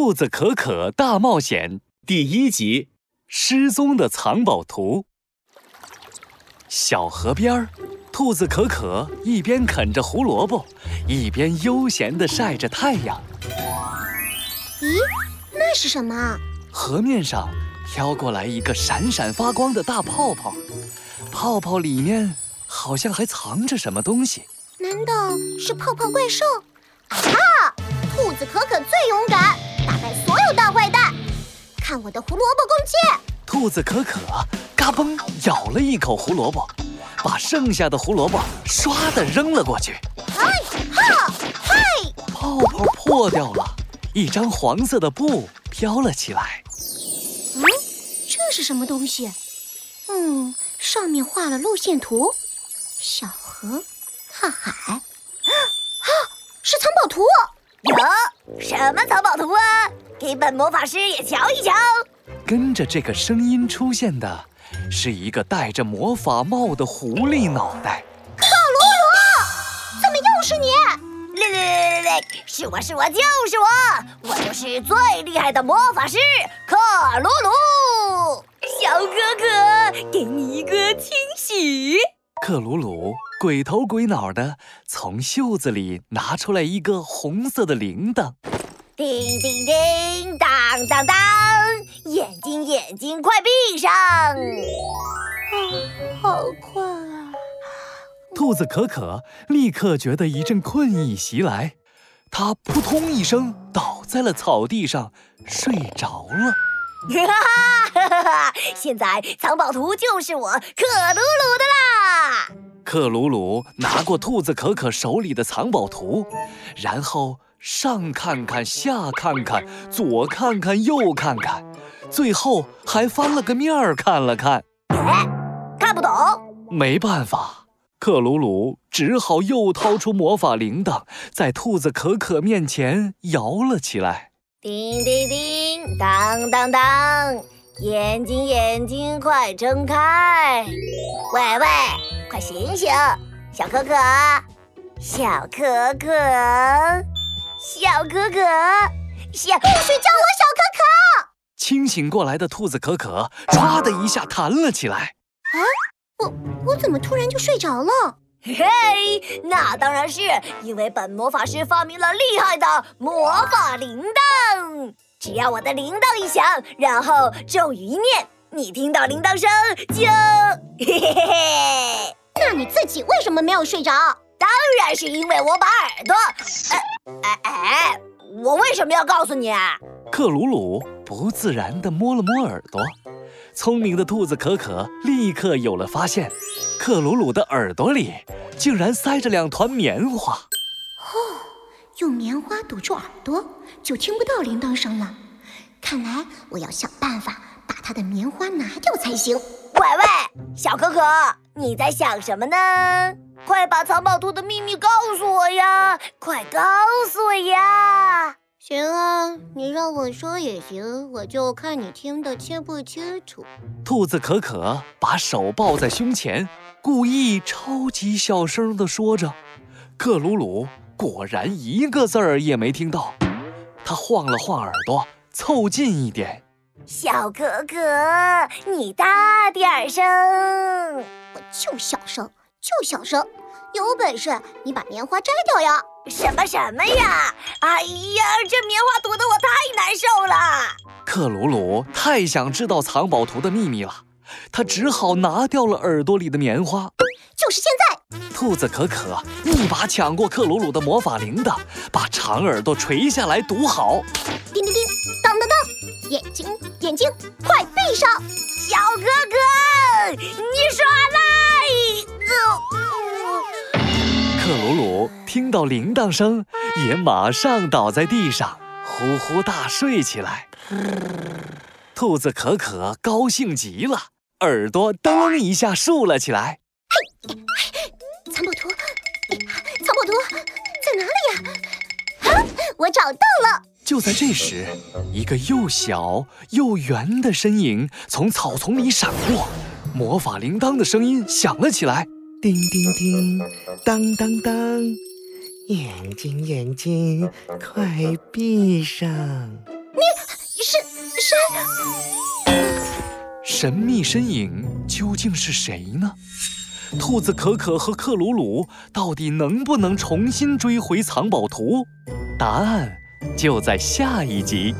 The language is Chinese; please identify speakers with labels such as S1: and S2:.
S1: 兔子可可大冒险第一集：失踪的藏宝图。小河边儿，兔子可可一边啃着胡萝卜，一边悠闲地晒着太阳。
S2: 咦，那是什么？
S1: 河面上飘过来一个闪闪发光的大泡泡，泡泡里面好像还藏着什么东西。
S2: 难道是泡泡怪兽？啊！兔子可可最勇敢。看我的胡萝卜攻击！
S1: 兔子可可嘎嘣咬了一口胡萝卜，把剩下的胡萝卜唰的扔了过去。
S2: 嗨哈嗨！
S1: 泡泡破掉了，一张黄色的布飘了起来。
S2: 嗯，这是什么东西？嗯，上面画了路线图，小河。大海，啊，是藏宝图！
S3: 有什么藏宝图啊？给本魔法师也瞧一瞧。
S1: 跟着这个声音出现的，是一个戴着魔法帽的狐狸脑袋。
S2: 克鲁鲁，怎么又是你？
S3: 来来来来，是我是我就是我，我就是最厉害的魔法师克鲁鲁。小哥哥，给你一个惊喜。
S1: 克鲁鲁鬼头鬼脑的从袖子里拿出来一个红色的铃铛，
S3: 叮叮叮，当当当，眼睛眼睛快闭上！啊，
S2: 好困啊！
S1: 兔子可可立刻觉得一阵困意袭来，它扑通一声倒在了草地上，睡着了。
S3: 哈哈哈！现在藏宝图就是我克鲁鲁的啦！
S1: 克鲁鲁拿过兔子可可手里的藏宝图，然后上看看，下看看，左看看，右看看，最后还翻了个面儿看了看。
S3: 哎，看不懂。
S1: 没办法，克鲁鲁只好又掏出魔法铃铛，在兔子可可面前摇了起来。
S3: 叮叮叮，当当当，眼睛眼睛快睁开！喂喂，快醒醒，小可可，小可可，小可可，小
S2: 不许叫我小可可！
S1: 清醒过来的兔子可可唰的一下弹了起来。
S2: 啊，我我怎么突然就睡着了？
S3: 嘿嘿，那当然是因为本魔法师发明了厉害的魔法铃铛。只要我的铃铛一响，然后咒语一念，你听到铃铛声就 嘿嘿嘿嘿。
S2: 那你自己为什么没有睡着？
S3: 当然是因为我把耳朵……哎哎哎，我为什么要告诉你？
S1: 克鲁鲁不自然地摸了摸耳朵。聪明的兔子可可立刻有了发现，克鲁鲁的耳朵里竟然塞着两团棉花。
S2: 哦，用棉花堵住耳朵，就听不到铃铛声了。看来我要想办法把它的棉花拿掉才行。喂
S3: 喂，小可可，你在想什么呢？快把藏宝图的秘密告诉我呀！快告诉我呀！
S2: 行啊，你让我说也行，我就看你听得清不清楚。
S1: 兔子可可把手抱在胸前，故意超级小声地说着。克鲁鲁果然一个字儿也没听到，他晃了晃耳朵，凑近一点。
S3: 小可可，你大点声！
S2: 我就小声，就小声。有本事你把棉花摘掉呀！
S3: 什么什么呀！哎呀，这棉花堵得我太难受了。
S1: 克鲁鲁太想知道藏宝图的秘密了，他只好拿掉了耳朵里的棉花。
S2: 就是现在！
S1: 兔子可可一把抢过克鲁鲁的魔法铃铛，把长耳朵垂下来堵好。
S2: 叮叮叮，当当当，眼睛眼睛快闭上！
S3: 小哥哥，你
S1: 听到铃铛声，也马上倒在地上，呼呼大睡起来。兔子可可高兴极了，耳朵噔一下竖了起来。
S2: 嘿，藏宝图，藏宝图在哪里呀？啊，我找到了！
S1: 就在这时，一个又小又圆的身影从草丛里闪过，魔法铃铛的声音响了起来。
S4: 叮叮叮，当当当，眼睛眼睛快闭上！
S2: 你是谁。
S1: 神秘身影究竟是谁呢？兔子可可和克鲁鲁到底能不能重新追回藏宝图？答案就在下一集。